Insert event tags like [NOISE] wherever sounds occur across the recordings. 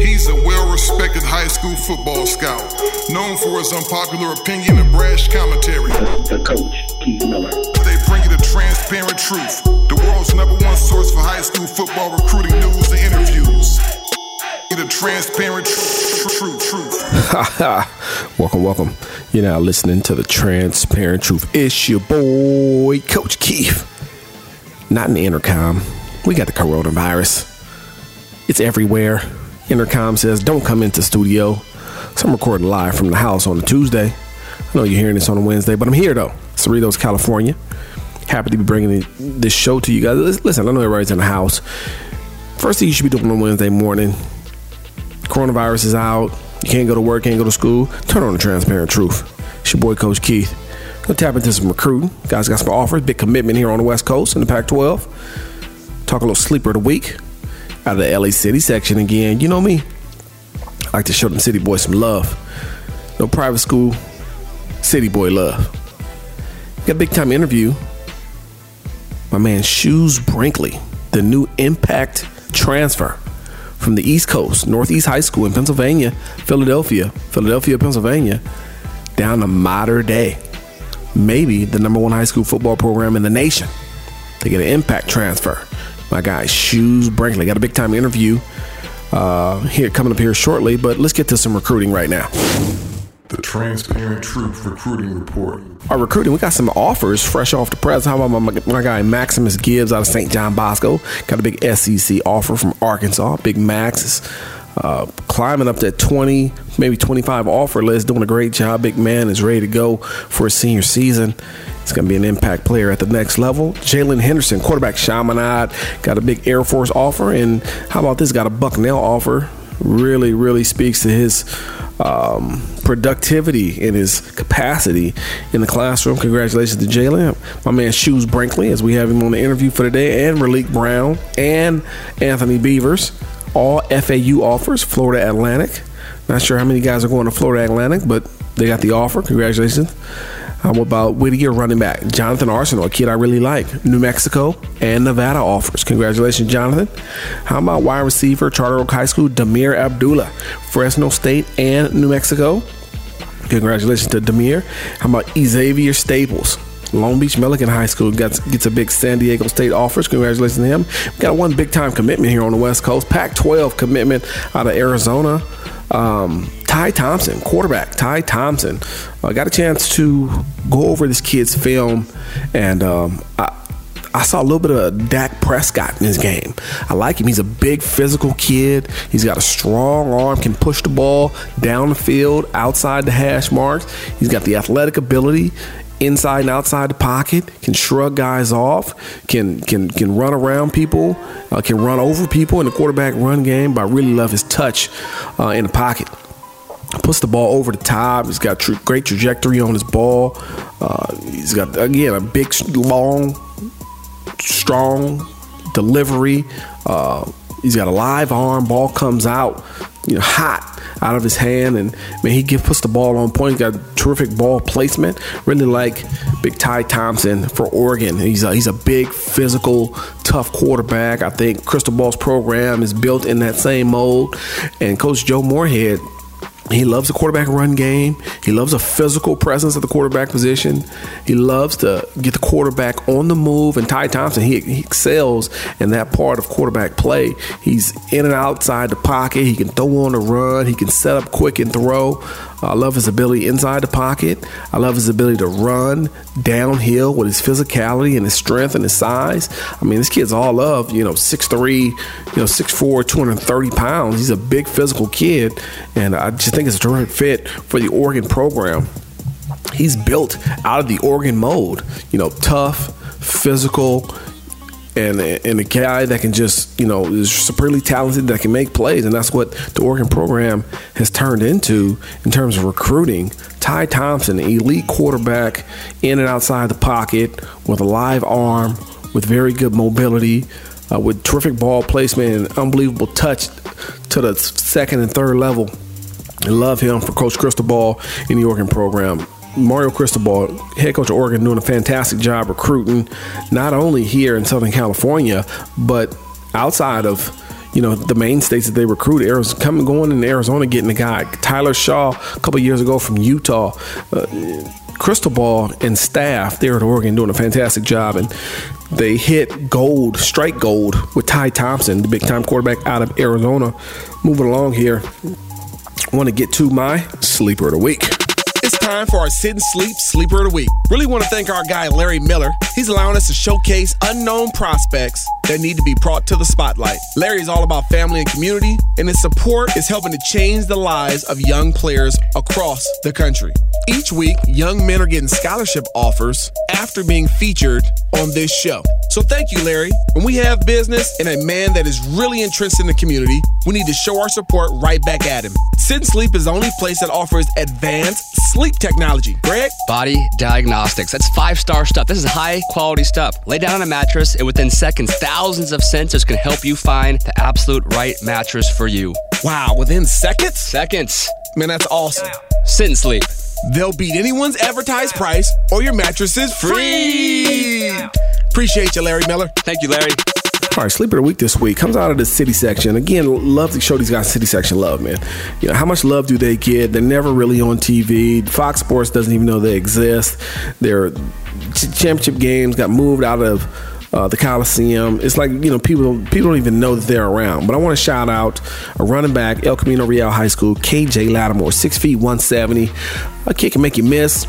He's a well respected high school football scout, known for his unpopular opinion and brash commentary. The coach, Keith Miller. They bring you the transparent truth, the world's number one source for high school football recruiting news and interviews. The transparent truth, truth, [LAUGHS] truth. welcome, welcome. You're now listening to the transparent truth. It's your boy, Coach Keith. Not in the intercom. We got the coronavirus. It's everywhere. Intercom says, don't come into studio. So I'm recording live from the house on a Tuesday. I know you're hearing this on a Wednesday, but I'm here though. Cerritos, California. Happy to be bringing this show to you guys. Listen, I know everybody's in the house. First thing you should be doing on Wednesday morning, coronavirus is out. You can't go to work, can't go to school. Turn on the transparent truth. It's your boy, Coach Keith. Gonna tap into some recruiting. Guys got some offers, big commitment here on the West Coast in the Pac 12. Talk a little sleeper of the week out of the LA City section again. You know me. I like to show them city boys some love. No private school, city boy love. Got a big time interview. My man Shoes Brinkley, the new impact transfer from the East Coast, Northeast High School in Pennsylvania, Philadelphia, Philadelphia, Pennsylvania, down to Mater Dei. Maybe the number one high school football program in the nation. They get an impact transfer my guy Shoes Brinkley. Got a big time interview uh, here coming up here shortly, but let's get to some recruiting right now. The Transparent Truth Recruiting Report. Our recruiting, we got some offers fresh off the press. How about my, my guy Maximus Gibbs out of St. John Bosco? Got a big SEC offer from Arkansas. Big Max is uh, climbing up that 20, maybe 25 offer list, doing a great job. Big man is ready to go for his senior season. He's going to be an impact player at the next level. Jalen Henderson, quarterback Chaminade, got a big Air Force offer. And how about this? Got a Bucknell offer. Really, really speaks to his um, productivity and his capacity in the classroom. Congratulations to Jalen. My man Shoes Brinkley, as we have him on the interview for today, and Raleek Brown and Anthony Beavers. All FAU offers, Florida Atlantic. Not sure how many guys are going to Florida Atlantic, but they got the offer. Congratulations. How about Whittier running back Jonathan Arsenal, a kid I really like. New Mexico and Nevada offers. Congratulations, Jonathan. How about wide receiver Charter Oak High School Demir Abdullah, Fresno State and New Mexico. Congratulations to Demir. How about Xavier Staples? Long Beach Millikan High School gets, gets a big San Diego State offers. Congratulations to him. We got one big time commitment here on the West Coast. Pac 12 commitment out of Arizona. Um, Ty Thompson, quarterback Ty Thompson. I got a chance to go over this kid's film, and um, I, I saw a little bit of Dak Prescott in his game. I like him. He's a big physical kid. He's got a strong arm, can push the ball down the field, outside the hash marks. He's got the athletic ability inside and outside the pocket, can shrug guys off, can can can run around people, uh, can run over people in the quarterback run game. But I really love his touch uh, in the pocket. Puts the ball over the top. He's got tr- great trajectory on his ball. Uh, he's got again a big, long, strong delivery. Uh, he's got a live arm. Ball comes out, you know, hot out of his hand, and man, he puts the ball on point. He's got terrific ball placement. Really like Big Ty Thompson for Oregon. He's a, he's a big, physical, tough quarterback. I think Cristobal's program is built in that same mold, and Coach Joe Moorhead he loves the quarterback run game. He loves a physical presence at the quarterback position. He loves to get the quarterback on the move. And Ty Thompson, he, he excels in that part of quarterback play. He's in and outside the pocket. He can throw on the run. He can set up quick and throw. I love his ability inside the pocket. I love his ability to run downhill with his physicality and his strength and his size. I mean, this kid's all of, you know, 6'3, you know, 6'4, 230 pounds. He's a big physical kid. And I just think it's a terrific fit for the Oregon program. He's built out of the Oregon mold, you know, tough, physical, and and a guy that can just you know is supremely talented that can make plays, and that's what the Oregon program has turned into in terms of recruiting. Ty Thompson, elite quarterback, in and outside the pocket with a live arm, with very good mobility, uh, with terrific ball placement and unbelievable touch to the second and third level. I love him for Coach Cristobal in the Oregon program. Mario Cristobal, head coach of Oregon, doing a fantastic job recruiting, not only here in Southern California, but outside of you know the main states that they recruit. Arizona, coming going in Arizona, getting a guy Tyler Shaw a couple years ago from Utah. Uh, Cristobal and staff there at Oregon doing a fantastic job, and they hit gold, strike gold with Ty Thompson, the big time quarterback out of Arizona. Moving along here, want to get to my sleeper of the week. It's time for our Sit and Sleep Sleeper of the Week. Really want to thank our guy Larry Miller. He's allowing us to showcase unknown prospects that need to be brought to the spotlight. Larry is all about family and community, and his support is helping to change the lives of young players across the country. Each week, young men are getting scholarship offers after being featured on this show. So thank you, Larry. When we have business and a man that is really interested in the community, we need to show our support right back at him. Sit and Sleep is the only place that offers advanced sleep technology. Greg? Body diagnostics. That's five star stuff. This is high quality stuff. Lay down on a mattress, and within seconds, thousands of sensors can help you find the absolute right mattress for you. Wow, within seconds? Seconds. Man, that's awesome. Sit and sleep. They'll beat anyone's advertised price, or your mattress is free. Appreciate you, Larry Miller. Thank you, Larry. All right, sleeper of the week this week comes out of the city section. Again, love to show these guys city section love, man. You know, how much love do they get? They're never really on TV. Fox Sports doesn't even know they exist. Their championship games got moved out of uh, the Coliseum. It's like you know people people don't even know that they're around. But I want to shout out a running back, El Camino Real High School, KJ Lattimore, six feet one seventy. A kick can make you miss.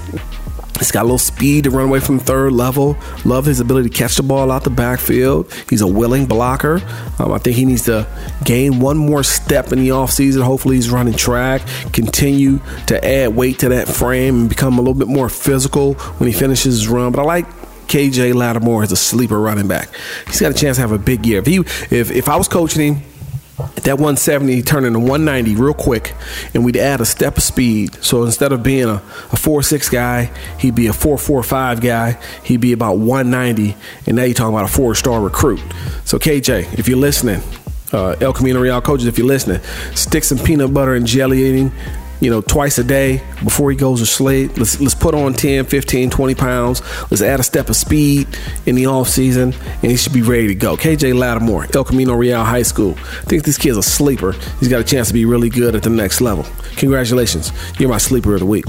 He's got a little speed to run away from third level. Love his ability to catch the ball out the backfield. He's a willing blocker. Um, I think he needs to gain one more step in the offseason. Hopefully, he's running track, continue to add weight to that frame, and become a little bit more physical when he finishes his run. But I like KJ Lattimore as a sleeper running back. He's got a chance to have a big year. If he, if, if I was coaching him, that 170 turn into 190 real quick, and we'd add a step of speed. So instead of being a, a 4-6 guy, he'd be a 4-4-5 guy. He'd be about 190, and now you're talking about a four-star recruit. So KJ, if you're listening, uh, El Camino Real coaches, if you're listening, stick some peanut butter and jelly in him you know, twice a day before he goes to sleep. Let's let's put on 10, 15, 20 pounds. Let's add a step of speed in the off season, and he should be ready to go. KJ Lattimore, El Camino Real High School. I think this kid's a sleeper. He's got a chance to be really good at the next level. Congratulations. You're my sleeper of the week.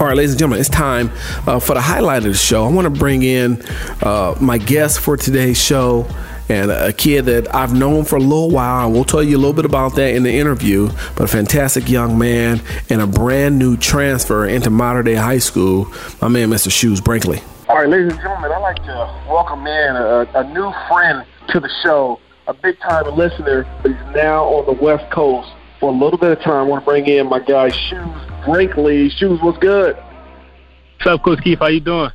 All right, ladies and gentlemen, it's time uh, for the highlight of the show. I want to bring in uh, my guest for today's show and a kid that I've known for a little while. And we'll tell you a little bit about that in the interview. But a fantastic young man and a brand new transfer into Mater Dei high school. My man, Mr. Shoes Brinkley. All right, ladies and gentlemen, I'd like to welcome in a, a new friend to the show, a big time listener. He's now on the West Coast for a little bit of time. I want to bring in my guy Shoes Brinkley. Shoes, what's good? What's up, Coach Keith? How you doing?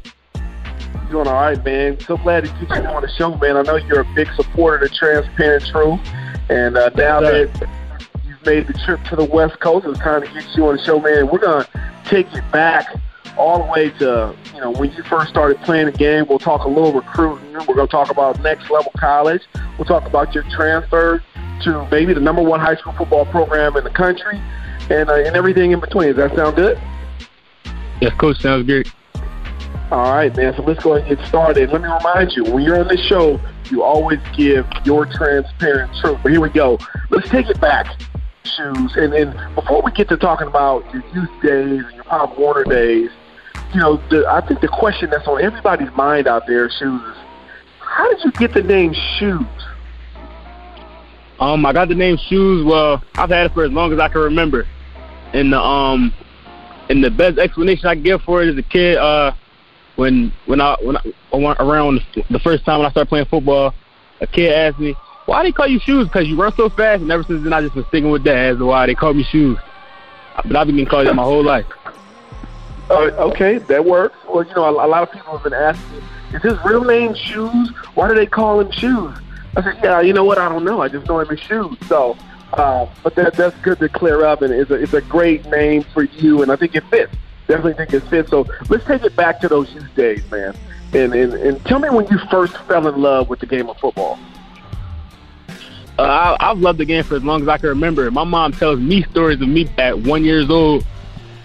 Doing all right, man. So glad to get you on the show, man. I know you're a big supporter of Transparent Truth, and uh, now Yes, that you've made the trip to the West Coast, it's time to get you on the show, man. We're gonna take you back all the way to you know when you first started playing the game. We'll talk a little recruiting. We're gonna talk about next level college. We'll talk about your transfer to maybe the number one high school football program in the country, and uh, and everything in between. Does that sound good? Yes, Coach. Sounds great. All right, man. So let's go ahead and get started. Let me remind you, when you're on this show, you always give your transparent truth. But here we go. Let's take it back, shoes. And, then before we get to talking about your youth days and your Pop Warner days, you know, the, I think the question that's on everybody's mind out there, shoes, is how did you get the name Shoes? Um, I got the name Shoes. Well, I've had it for as long as I can remember. And the um, and the best explanation I give for it is a kid. Uh, when when I when I, went around the first time when I started playing football, a kid asked me, "Why they call you Shoes? Because you run so fast." And ever since then, I just been sticking with that as to why they call me Shoes. But I've been calling it my whole life. Uh, okay, that works. well, you know, a, a lot of people have been asking, is his real name Shoes? Why do they call him Shoes? I said, yeah, you know what? I don't know. I just know him as Shoes. So, uh, but that that's good to clear up, and it's a, it's a great name for you, and I think it fits. Definitely think it fits. So let's take it back to those youth days, man. And, and and tell me when you first fell in love with the game of football. Uh, I, I've loved the game for as long as I can remember. My mom tells me stories of me at one years old,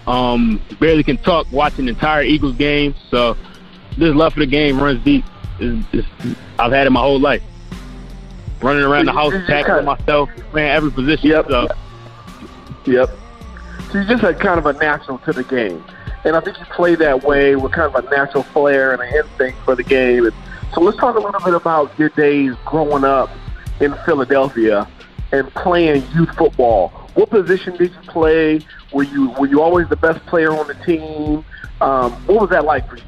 um, barely can talk, watching the entire Eagles game. So this love for the game runs deep. It's, it's, I've had it my whole life. Running around the house, tackling myself, playing every position. Yep. So Yep. So you just had kind of a natural to the game. And I think you play that way with kind of a natural flair and an instinct for the game. And so let's talk a little bit about your days growing up in Philadelphia and playing youth football. What position did you play? Were you were you always the best player on the team? Um, what was that like for you?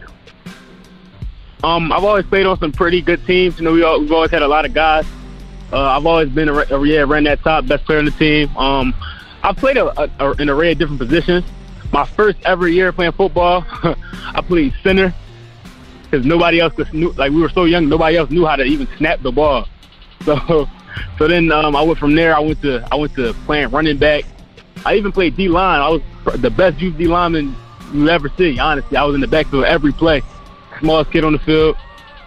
Um, I've always played on some pretty good teams. You know, we all, we've always had a lot of guys. Uh, I've always been a, a yeah, ran that top, best player on the team. Um, I've played a, a, a, an array of different positions. My first ever year playing football, [LAUGHS] I played center because nobody else could, knew, like we were so young, nobody else knew how to even snap the ball. [LAUGHS] So, so then um, I went from there. I went to I went to playing running back. I even played D line. I was the best youth D lineman you ever see. Honestly, I was in the backfield every play, smallest kid on the field.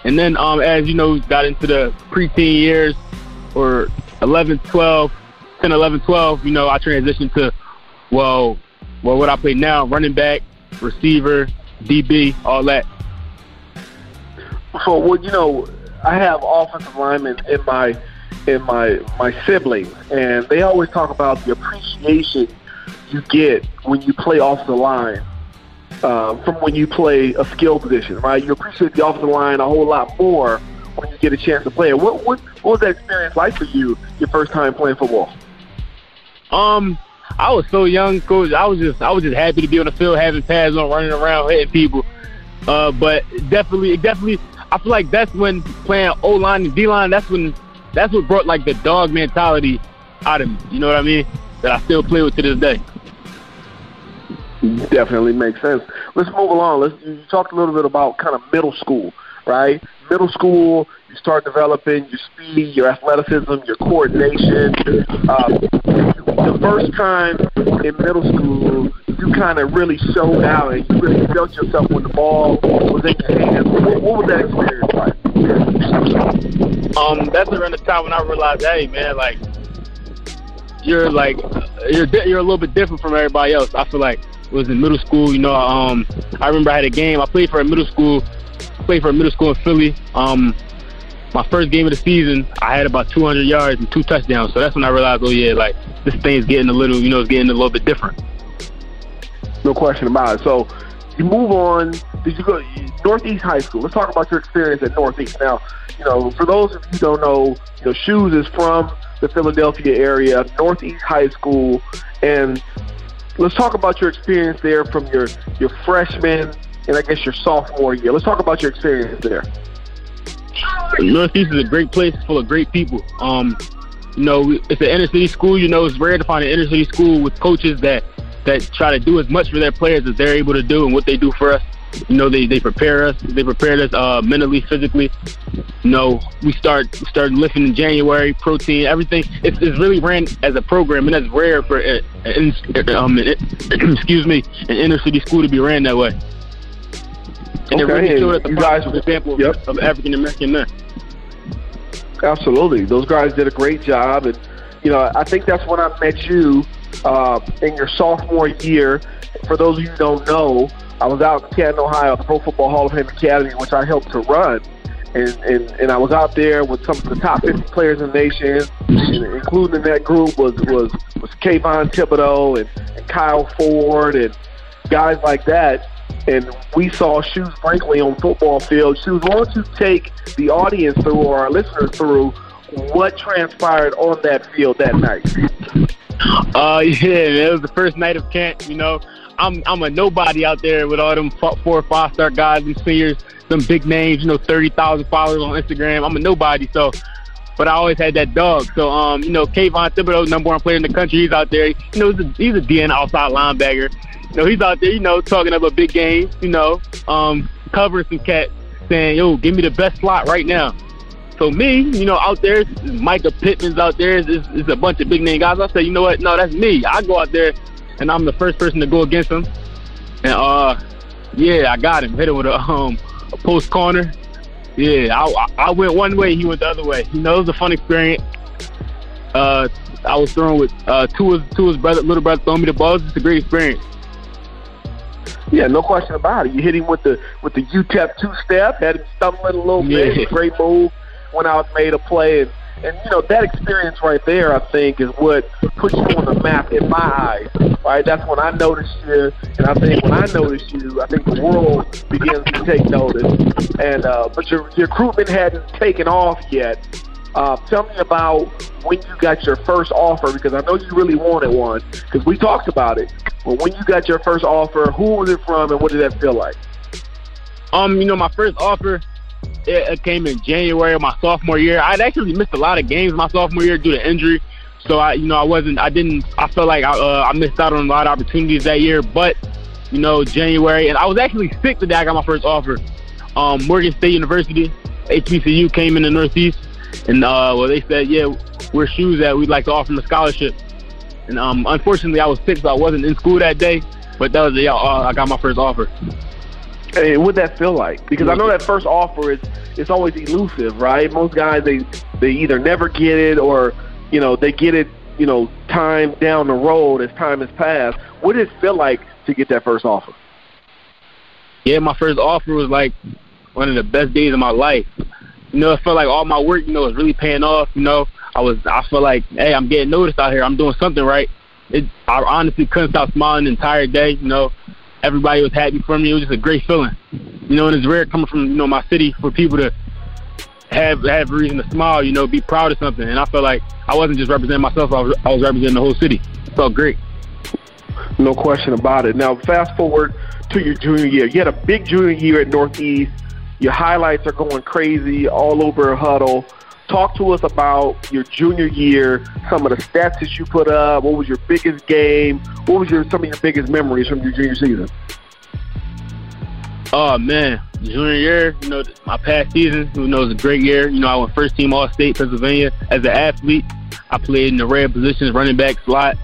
And then um, as you know, got into the preteen years, or 11, 12, 10, 11, 12. You know, I transitioned to well, well, what I play now: running back, receiver, DB, all that. So, well, you know, I have offensive linemen in my in my my siblings, and they always talk about the appreciation you get when you play off the line uh, from when you play a skill position, right? You appreciate the offensive line a whole lot more when you get a chance to play it. What what what was that experience like for you your first time playing football? Um, I was so young, coach. I was just I was just happy to be on the field, having pads on, running around, hitting people. Uh, but definitely, definitely, I feel like that's when playing O line and D line. That's when that's what brought like the dog mentality out of me. You know what I mean? That I still play with to this day. Definitely makes sense. Let's move along. Let's you talked a little bit about kind of middle school, right? Middle school, you start developing your speed, your athleticism, your coordination. Uh, the first time in middle school, you kind of really showed out and you really felt yourself when the ball was in your hands. What, what was that experience like? Um, that's around the time when I realized, hey man, like you're like you're you're a little bit different from everybody else. I feel like it was in middle school. You know, um, I remember I had a game. I played for a middle school, played for a middle school in Philly. Um, my first game of the season, I had about 200 yards and two touchdowns. So that's when I realized, oh yeah, like this thing's getting a little, you know, it's getting a little bit different. No question about it. So you move on. Did you go Northeast High School? Let's talk about your experience at Northeast. Now, you know, for those of you who don't know, you know, Shoes is from the Philadelphia area, Northeast High School, and let's talk about your experience there from your your freshman and I guess your sophomore year. Let's talk about your experience there. Northeast is a great place, full of great people. Um, you know, it's an inner city school. You know, it's rare to find an inner city school with coaches that that try to do as much for their players as they're able to do and what they do for us. You know, they, they prepare us. They prepared us uh, mentally, physically. You know, we start start lifting in January, protein, everything. It's, it's really ran as a program, and that's rare for uh, um, [COUGHS] excuse me, an inner city school to be ran that way. And Okay, it really showed us a you guys- positive example Yep. of African American men. Absolutely, those guys did a great job, and you know I think that's when I met you uh, in your sophomore year. For those of you who don't know, I was out in Canton, Ohio, the Pro Football Hall of Fame Academy, which I helped to run, and and, and I was out there with some of the top 50 players in the nation, and including in that group was was was Kayvon Thibodeaux and, and Kyle Ford and guys like that. And we saw Shoes Brinkley on football field. Shoes, why don't take the audience through or our listeners through what transpired on that field that night? Uh, [LAUGHS] yeah, it was the first night of camp. You know, I'm I'm a nobody out there with all them four or five star guys and seniors, them big names. You know, thirty thousand followers on Instagram. I'm a nobody. So but I always had that dog. So, um, you know, Kayvon Thibodeaux, number one player in the country, he's out there. You know, he's a, he's a DN outside linebacker. You know, he's out there, you know, talking about a big game, you know, um, covering some cats, saying, yo, give me the best slot right now. So me, you know, out there, Micah Pittman's out there. It's a bunch of big name guys. I say, you know what? No, that's me. I go out there, and I'm the first person to go against him. And uh, yeah, I got him. Hit him with a um a post corner. Yeah, I I went one way, he went the other way. You know, it was a fun experience. Uh, I was throwing with uh two of two of his brother, little brother throwing me the balls. It's a great experience. Yeah, no question about it. You hit him with the with the UTEP two step, had him stumbling a little bit. Yeah. Great move. Went out, made a play, and, and you know that experience right there, I think, is what puts you on the map in my eyes. Right, that's when I noticed you, and I think when I noticed you, I think the world begins to take notice. And uh, but your your recruitment hadn't taken off yet. Uh, tell me about when you got your first offer because I know you really wanted one because we talked about it. But when you got your first offer, who was it from and what did that feel like? Um, you know, my first offer it came in January of my sophomore year. I'd actually missed a lot of games my sophomore year due to injury, so I, you know, I wasn't, I didn't, I felt like I, uh, I missed out on a lot of opportunities that year. But you know, January, and I was actually sick the day I got my first offer. Um, Morgan State University, HBCU came in the Northeast, and uh, well, they said, yeah, we're shoes that we'd like to offer them a scholarship. And um, unfortunately, I was sick, so I wasn't in school that day. But that was the, uh, I got my first offer. Hey, what that feel like? Because I know that first offer is it's always elusive, right? Most guys they they either never get it or you know they get it you know time down the road as time has passed. What did it feel like to get that first offer? yeah, my first offer was like one of the best days of my life. You know, it felt like all my work, you know, was really paying off. You know, I was, I felt like, hey, I'm getting noticed out here. I'm doing something right. It, I honestly couldn't stop smiling the entire day. You know, everybody was happy for me. It was just a great feeling. You know, and it's rare coming from you know my city for people to have have reason to smile. You know, be proud of something. And I felt like I wasn't just representing myself. I was, I was representing the whole city. It felt great. No question about it. Now, fast forward to your junior year. You had a big junior year at Northeast. Your highlights are going crazy all over a Hudl. Talk to us about your junior year, some of the stats that you put up. What was your biggest game? What was your some of your biggest memories from your junior season? Oh man, junior year, you know, my past season, you know, was a great year. You know, I went first team All State Pennsylvania as an athlete. I played in the red positions, running back, slot,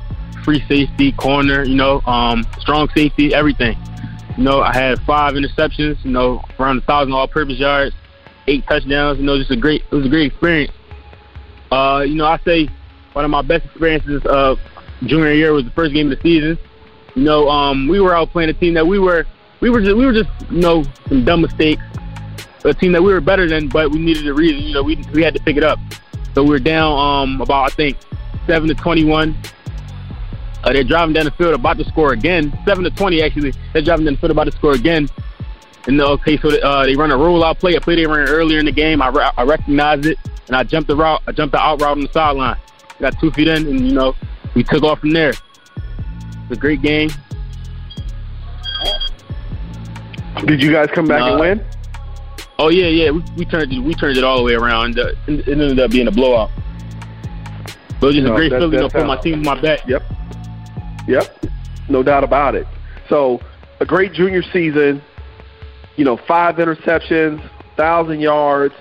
free safety, corner. You know, um, strong safety, everything. You know, I had five interceptions. You know, around a thousand all-purpose yards, eight touchdowns. You know, just a great. It was a great experience. Uh, you know, I say one of my best experiences of junior year was the first game of the season. You know, um, we were out playing a team that we were we were just we were just you know some dumb mistakes. A team that we were better than, but we needed a reason. You know, we we had to pick it up. So we were down um, about I think seven to twenty-one. Uh, they're driving down the field about to score again, seven to twenty actually. They're driving down the field about to score again. And okay, so uh, they run a rollout play, a play they ran earlier in the game. I, re- I recognized it, and I jumped the route. I jumped the out route on the sideline. Got two feet in, and you know we took off from there. It's a great game. Did you guys come back and Uh, win? Oh yeah, yeah. We, we turned it, we turned it all the way around. Uh, It ended up being a blowout. But it was just No, a great feeling, that's put my team on my back. Yep. Yep. No doubt about it. So a great junior season. You know, five interceptions, thousand yards,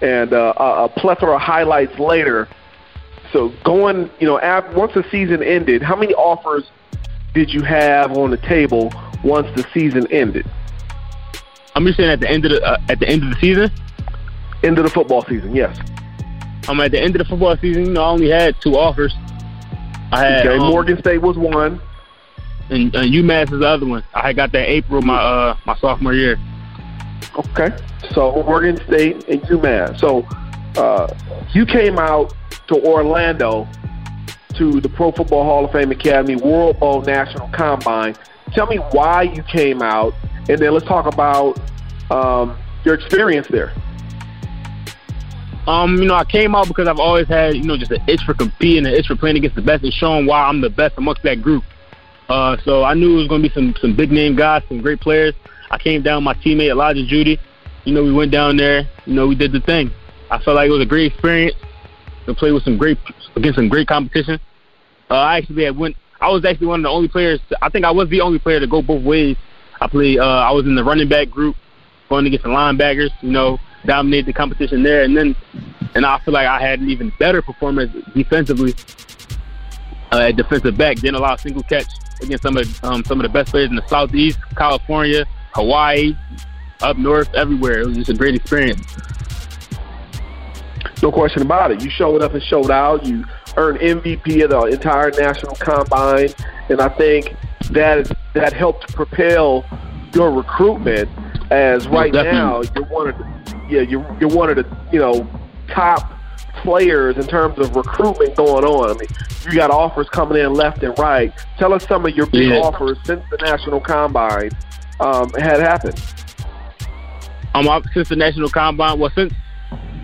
and uh, a, plethora of highlights later. So going, you know, after, once the season ended, how many offers did you have on the table once the season ended? I'm just saying at the end of the uh, at the end of the season. End of the football season, yes. I'm at the end of the football season. You know, I only had two offers. I had Okay, um, Morgan State was one. and, and UMass is the other one. I got that April my uh my sophomore year. Okay. So Morgan State and UMass. So uh, you came out to Orlando to the Pro Football Hall of Fame Academy World Bowl National Combine. Tell me why you came out, and then let's talk about um, your experience there. Um, you know, I came out because I've always had, you know, just an itch for competing, an itch for playing against the best and showing why I'm the best amongst that group. Uh, so I knew it was going to be some some big name guys, some great players. I came down with my teammate Elijah Judy. You know, we went down there. You know, we did the thing. I felt like it was a great experience. to play with some great against some great competition. Uh, I actually had went. I was actually one of the only players. I think I was the only player to go both ways. I played. Uh, I was in the running back group, going against the linebackers. You know, dominated the competition there, and then, and I feel like I had an even better performance defensively uh, at defensive back. Didn't allow a single catch against some of um, some of the best players in the Southeast, California, Hawaii, up north, everywhere. It was just a great experience. No question about it. You showed up and showed out. You earned MVP of the entire national combine, and I think that that helped propel your recruitment. As right now, you're one of the, yeah, you're you're one of the you know top players in terms of recruitment going on. I mean, you got offers coming in left and right. Tell us some of your big Yeah. offers since the national combine um, had happened. Um, since the national combine, well, since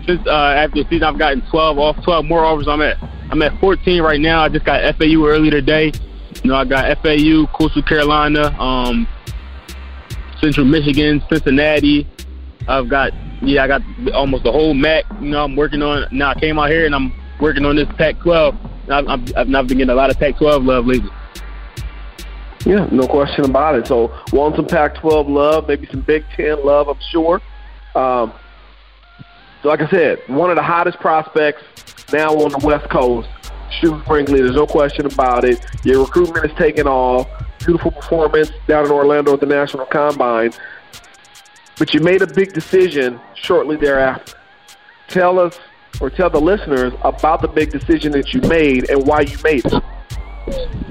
since uh, after the season, I've gotten 12 off, 12 more offers. I'm at I'm at 14 right now. I just got FAU earlier today. You know, I got FAU, Coastal Carolina, um, Central Michigan, Cincinnati. I've got yeah, I got almost the whole MAC. You know, I'm working on now. I came out here and I'm working on this Pac-12. I've, I've, I've I've been getting a lot of Pac-12 love lately. Yeah, no question about it. So, want some Pac-12 love, maybe some Big Ten love, I'm sure. Um, so, like I said, one of the hottest prospects now on the West Coast. Shoes Brinkley, there's no question about it. Your recruitment is taking off. Beautiful performance down in Orlando at the National Combine. But you made a big decision shortly thereafter. Tell us or tell the listeners about the big decision that you made and why you made it.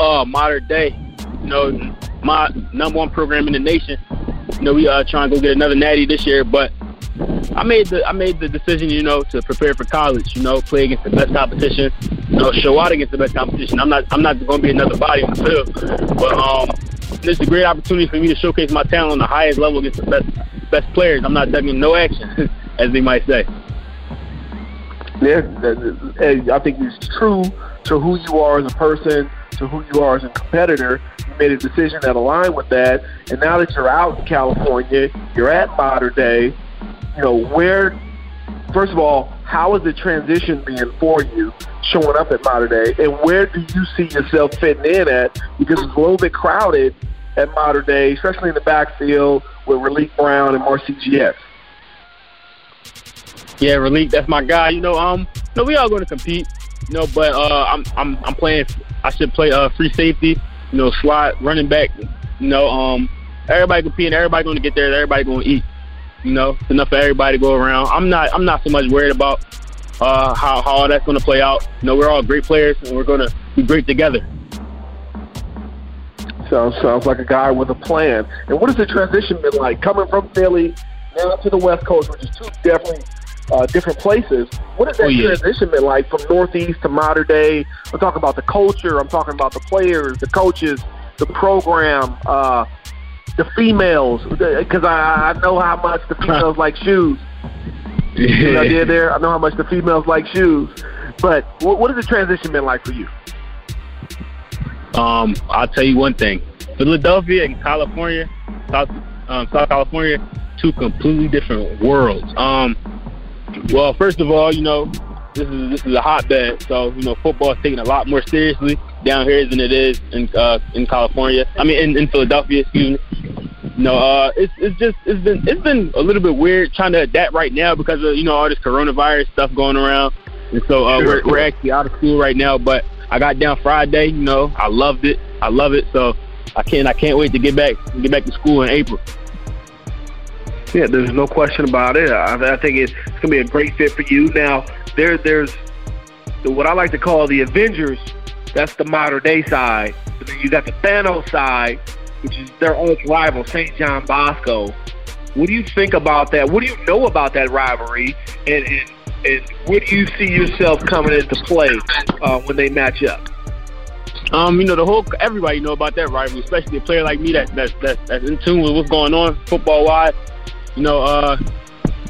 Uh, Mater Dei. You know, my number one program in the nation. You know, we uh trying to go get another natty this year, but I made the I made the decision, you know, to prepare for college. You know, play against the best competition. You know, show out against the best competition. I'm not I'm not going to be another body on the field, but um, this is a great opportunity for me to showcase my talent on the highest level against the best best players. I'm not taking no action, [LAUGHS] as they might say. Yeah, I think it's true to who you are as a person, to who you are as a competitor. You made a decision that aligned with that, and now that you're out in California, you're at Mater Dei. You know where. First of all, how is the transition being for you showing up at Mater Dei, and where do you see yourself fitting in at? Because it's a little bit crowded at Mater Dei, especially in the backfield with Raleek Brown and Marcy GX. Yeah, Raleek, that's my guy. You know, um, no, we all going to compete. You know, but uh, I'm I'm I'm playing. I should play uh free safety. You know, slot running back. You know, um, everybody competing. Everybody going to get there. Everybody going to eat. You know, enough for everybody to go around. I'm not I'm not so much worried about uh how how that's going to play out. You know, we're all great players and we're going to be great together. Sounds sounds like a guy with a plan. And what has the transition been like coming from Philly now to the West Coast, which is two definitely uh, different places? What has that Oh, yeah. transition been like from Northeast to Mater Dei? I'm talking about the culture. I'm talking about the players, the coaches, the program, uh, the females. Because I, I know how much the [LAUGHS] females like shoes. You know there? I know how much the females like shoes. But what, what has the transition been like for you? Um, I'll tell you one thing: Philadelphia and California, South um, South California, two completely different worlds. Um, well, first of all, you know, this is this is a hotbed, so you know, football is taken a lot more seriously down here than it is in uh, in California. I mean, in, in Philadelphia, excuse me. No, uh, it's it's just it's been it's been a little bit weird trying to adapt right now because of you know all this coronavirus stuff going around, and so uh, we're we're actually out of school right now. But I got down Friday, you know, I loved it, I love it, so I can't I can't wait to get back get back to school in April. Yeah, there's no question about it. I, I think it's, it's going to be a great fit for you. Now, there, there's what I like to call the Avengers. That's the Mater Dei side. But then you got the Thanos side, which is their arch rival, St. John Bosco. What do you think about that? What do you know about that rivalry? And, and, and where do you see yourself coming into play uh, when they match up? Um, you know, the whole everybody know about that rivalry, especially a player like me that that's that's, that's in tune with what's going on football wise. You know, uh,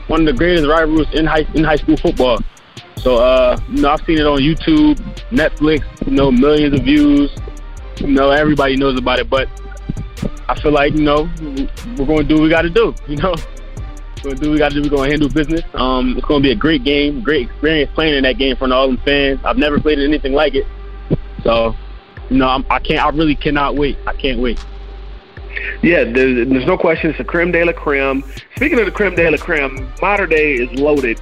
one of the greatest rivalries in high in high school football. So, uh, you know, I've seen it on YouTube, Netflix. You know, millions of views. You know, everybody knows about it. But I feel like you know we're going to do what we got to do. You know. We're gonna do what we gotta do. We're gonna handle business. Um, it's gonna be a great game, great experience playing in that game front of all them fans. I've never played anything like it, so you know I'm, I can't. I really cannot wait. I can't wait. Yeah, there's, there's no question. It's a creme de la creme. Speaking of the creme de la creme, Mater Dei is loaded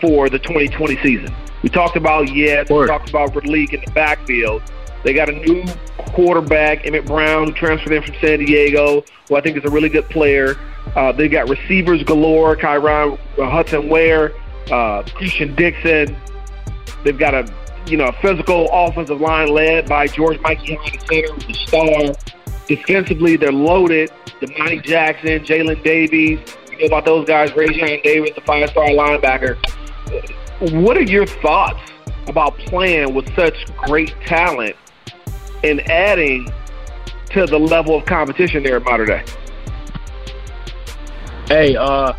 for the 2020 season. We talked about yes, we talked about League in the backfield. They got a new quarterback, Emmett Brown, who transferred in from San Diego, who I think is a really good player. Uh, they got receivers galore, Kyron uh, Hudson Ware, uh, Christian Dixon. They've got a you know a physical offensive line led by George Mikey Hine, the center, who's a star. Defensively, they're loaded. Domani Jackson, Jalen Davies. You know about those guys. Raesjon Davis, the five-star linebacker. What are your thoughts about playing with such great talent and adding to the level of competition there at Mater Dei? Hey, uh,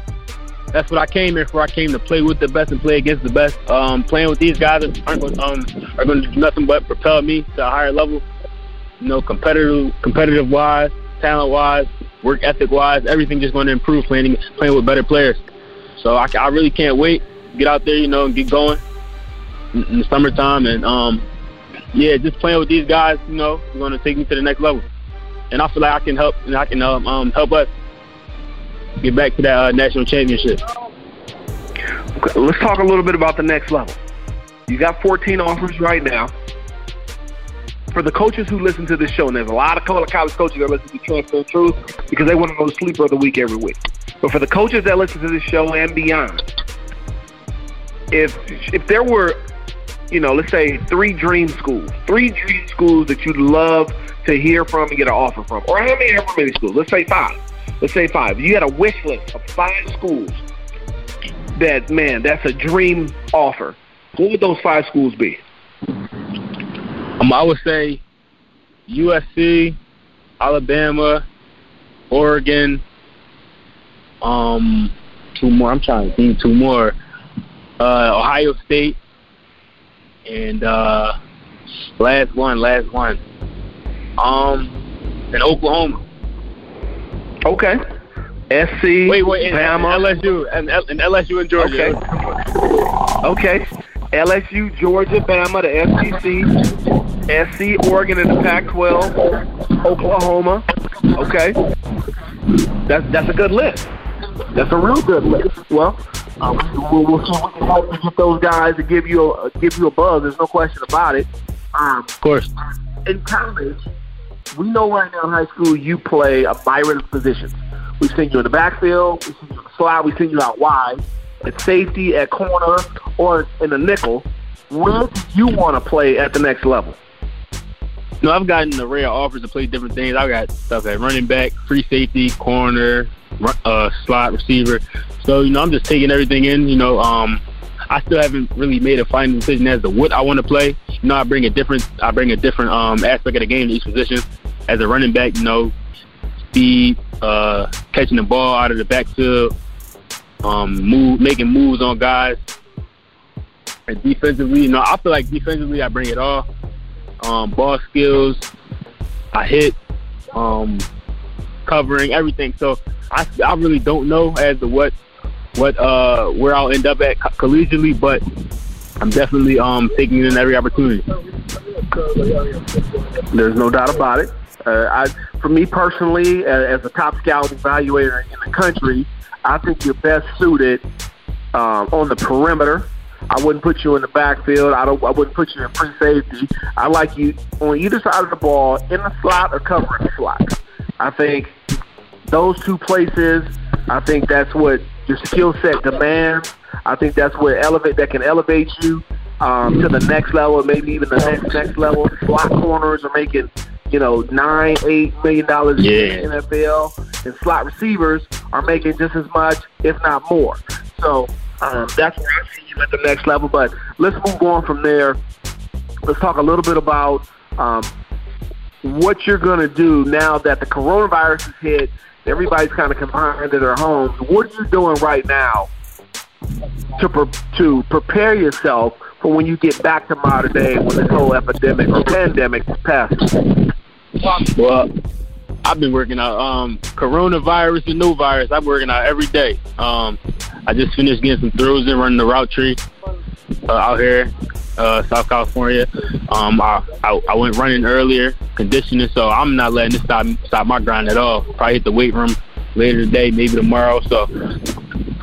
that's what I came here for. I came to play with the best and play against the best. Um, playing with these guys um, are going to do nothing but propel me to a higher level you know, competitive, competitive wise, talent wise, work ethic wise, everything just going to improve playing playing with better players. So I, I really can't wait. Get out there, you know, and get going in, the summertime, and um, yeah, just playing with these guys, you know, is going to take me to the next level. And I feel like I can help, and I can um, um help us get back to that uh, national championship. Okay, let's talk a little bit about the next level. You got 14 offers right now for the coaches who listen to this show, and there's a lot of college coaches that listen to Transparent Truth because they want to know the sleeper of the week every week. But for the coaches that listen to this show and beyond, if if there were, you know, let's say three dream schools, three dream schools that you'd love to hear from and get an offer from, or how many, how many schools? Let's say five. Let's say five. You had a wish list of five schools that man, that's a dream offer. What would those five schools be? Um, I would say USC, Alabama, Oregon. Um, two more. I'm trying to think two more. Uh, Ohio State, and uh, last one, last one. Um, and Oklahoma. Okay. SC. Wait, wait, and, Bama. and LSU, and, and LSU and Georgia. Okay. Okay. LSU, Georgia, Bama, the SEC, SC, Oregon in the Pac-12, Oklahoma. Okay, that's that's a good list. That's a real good list. Well, um, we'll, we'll see what we can help to get those guys to give you a give you a buzz. There's no question about it. Um, of course. In college, we know right now in high school you play a myriad of positions. We've seen you in the backfield, we've seen you in the slot, we've seen you out wide at safety, at corner, or in the nickel, where do you want to play at the next level? No, I've gotten a array of offers to play different things. I've got stuff at running back, free safety, corner, uh, slot receiver. So you know, I'm just taking everything in. You know, um, I still haven't really made a final decision as to what I want to play. You know, I bring a different, I bring a different um, aspect of the game to each position. As a running back, you know, speed, uh, catching the ball out of the backfield, um, move, making moves on guys. And defensively, you know, I feel like defensively I bring it all. Um, ball skills, I hit, um, covering everything. So I, I really don't know as to what what uh where I'll end up at collegiately, but I'm definitely um taking in every opportunity. There's no doubt about it. Uh, I, for me personally, as a top scout evaluator in the country, I think you're best suited um, on the perimeter. I wouldn't put you in the backfield. I don't. I wouldn't put you in free safety. I like you on either side of the ball, in the slot or covering the slot. I think those two places. I think that's what your skill set demands. I think that's what elevate that can elevate you um, to the next level, maybe even the next next level. Slot corners are making you know, nine, eight million dollars yeah. in the NFL, and slot receivers are making just as much, if not more. So um, that's where I see you at the next level. But let's move on from there. Let's talk a little bit about um, what you're going to do now that the coronavirus has hit. Everybody's kind of confined to their homes. What are you doing right now to pre- to prepare yourself for when you get back to Mater Dei when this whole epidemic or pandemic passes? Well, I've been working out. Um, coronavirus and no virus. I'm working out every day. Um, I just finished getting some throws in running the route tree uh, out here, uh, South California. Um, I, I, I went running earlier, conditioning, so I'm not letting this stop stop my grind at all. Probably hit the weight room later today, maybe tomorrow. So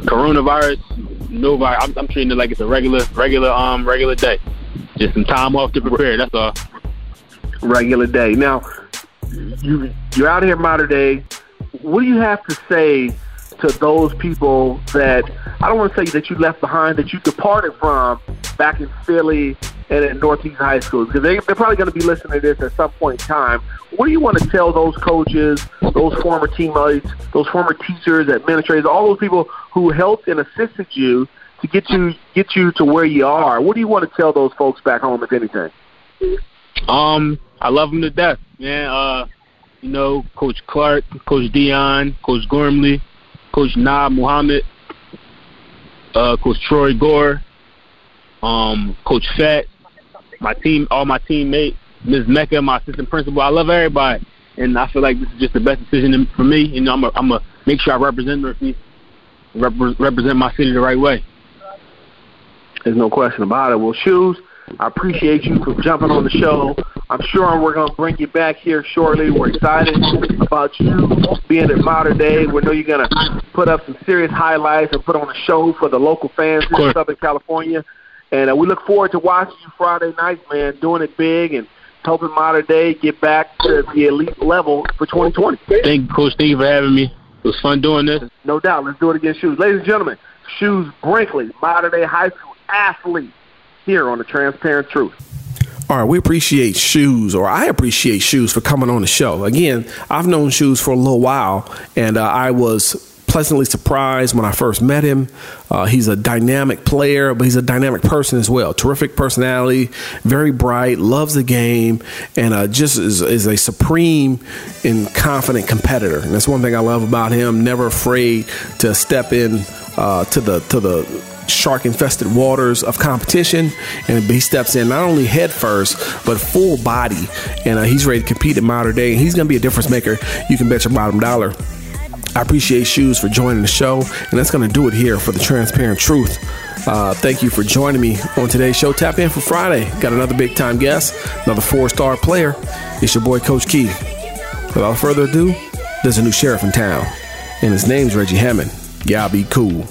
coronavirus, no virus. I'm, I'm treating it like it's a regular regular um regular day. Just some time off to prepare. That's all. Regular day. Now, you you're out here Mater Dei. What do you have to say to those people that I don't want to say that you left behind, that you departed from back in Philly and at Northeast High School? Because they, they're probably going to be listening to this at some point in time. What do you want to tell those coaches, those former teammates, those former teachers, administrators, all those people who helped and assisted you to get you get you to where you are? What do you want to tell those folks back home, if anything? Um, I love them to death, man. Uh, you know, Coach Clark, Coach Dion, Coach Gormley, Coach Naab Muhammad, uh, Coach Troy Gore, um, Coach Fett, my team, all my teammates, Ms. Mecca, my assistant principal. I love everybody, and I feel like this is just the best decision for me. You know, I'm gonna I'm make sure I represent Northeast, rep- represent my city the right way. There's no question about it. Well, Shoes, I appreciate you for jumping on the show. I'm sure we're going to bring you back here shortly. We're excited about you being at Mater Dei. We know you're going to put up some serious highlights and put on a show for the local fans in Southern California. And uh, we look forward to watching you Friday night, man, doing it big and helping Mater Dei get back to the elite level for 2020. Thank you, Coach. Thank you for having me. It was fun doing this. No doubt. Let's do it again, Shoes. Ladies and gentlemen, Shoes Brinkley, Mater Dei High School athlete here on the Transparent Truth. All right, we appreciate Shoes, or I appreciate Shoes for coming on the show. Again, I've known Shoes for a little while, and uh, I was pleasantly surprised when I first met him. Uh, he's a dynamic player, but he's a dynamic person as well. Terrific personality, very bright, loves the game, and uh, just is, is, a supreme and confident competitor. And that's one thing I love about him. Never afraid to step in uh, to the to the shark infested waters of competition. And he steps in not only head first, but full body. And uh, he's ready to compete at Mater Dei. And he's going to be a difference maker. You can bet your bottom dollar. I appreciate Shoes for joining the show. And that's going to do it here for the transparent truth. Uh, thank you for joining me on today's show. Tap in for Friday. Got another big time guest, another four star player. It's your boy, Coach Key. Without further ado, there's a new sheriff in town, and his name's Reggie Hammond. Y'all be cool.